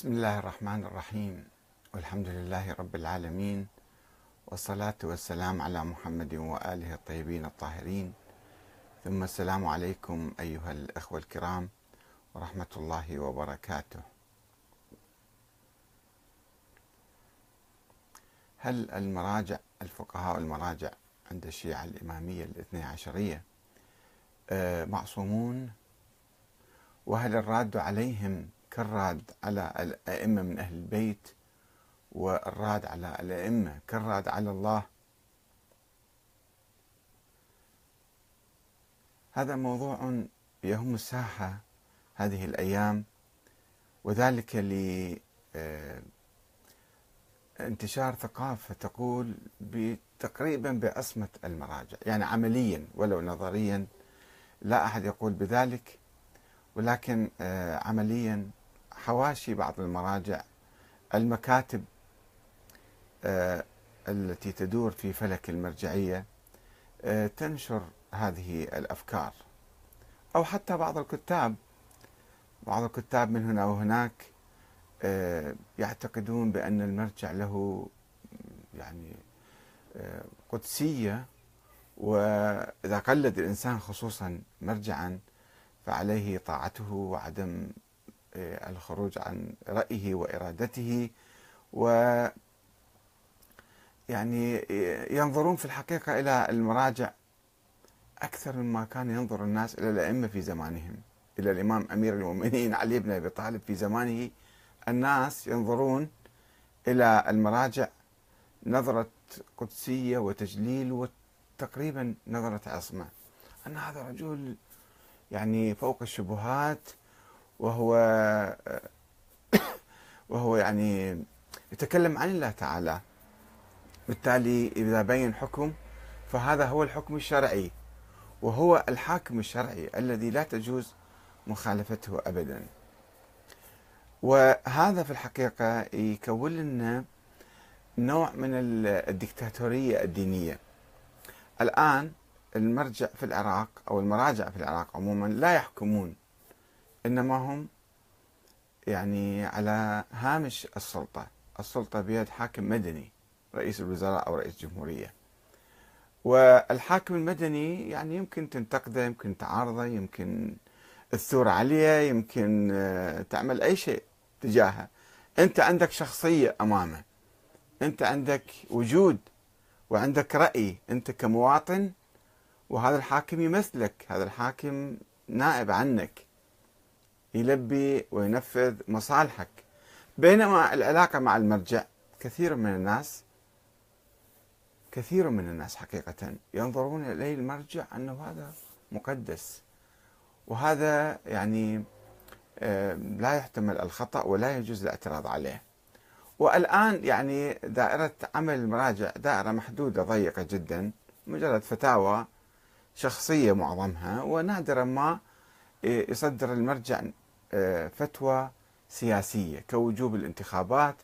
بسم الله الرحمن الرحيم. والحمد لله رب العالمين والصلاة والسلام على محمد وآله الطيبين الطاهرين. ثم السلام عليكم أيها الأخوة الكرام ورحمة الله وبركاته. هل المراجع الفقهاء المراجع عند الشيعة الإمامية الاثني عشرية آه، معصومون؟ وهل الراد عليهم كالراد على الأئمة من أهل البيت والراد على الأئمة كالراد على الله. هذا موضوع يهم الساحة هذه الأيام وذلك لانتشار ثقافة تقول تقريبا بعصمة المراجع يعني عمليا ولو نظريا. لا أحد يقول بذلك ولكن آه، عمليا حواشي بعض المراجع المكاتب آه، التي تدور في فلك المرجعية آه، تنشر هذه الأفكار. أو حتى بعض الكتاب بعض الكتاب من هنا وهناك آه، يعتقدون بأن المرجع له يعني قدسية. وإذا قلد الإنسان خصوصا مرجعا فعليه طاعته وعدم الخروج عن رأيه وإرادته و يعني ينظرون في الحقيقة إلى المراجع أكثر مما كان ينظر الناس إلى الأئمة في زمانهم. إلى الإمام أمير المؤمنين علي بن أبي طالب في زمانه. الناس ينظرون إلى المراجع نظرة قدسية وتجليل وتقريبا نظرة عصمة. أن هذا رجل يعني فوق الشبهات وهو وهو يعني يتكلم عن الله تعالى. بالتالي إذا بين حكم فهذا هو الحكم الشرعي وهو الحاكم الشرعي الذي لا تجوز مخالفته أبدا. وهذا في الحقيقة يكون لنا نوع من الدكتاتورية الدينية. الآن المرجع في العراق أو المراجع في العراق عموما لا يحكمون إنما هم يعني على هامش السلطة. السلطة بيد حاكم مدني رئيس الوزراء أو رئيس جمهورية. والحاكم المدني يعني يمكن تنتقده يمكن تعارضه يمكن الثور عليه يمكن آه، تعمل أي شيء تجاهه. أنت عندك شخصية أمامه. أنت عندك وجود وعندك رأي. أنت كمواطن وهذا الحاكم يمثلك. هذا الحاكم نائب عنك. يلبي وينفذ مصالحك. بينما العلاقة مع المرجع كثير من الناس كثير من الناس حقيقة ينظرون إليه المرجع أنه هذا مقدس. وهذا يعني آه، لا يحتمل الخطأ ولا يجوز الاعتراض عليه. والآن يعني دائرة عمل المراجع دائرة محدودة ضيقة جدا مجرد فتاوى شخصية معظمها ونادرا ما يصدر المرجع آه، فتوى سياسية كوجوب الانتخابات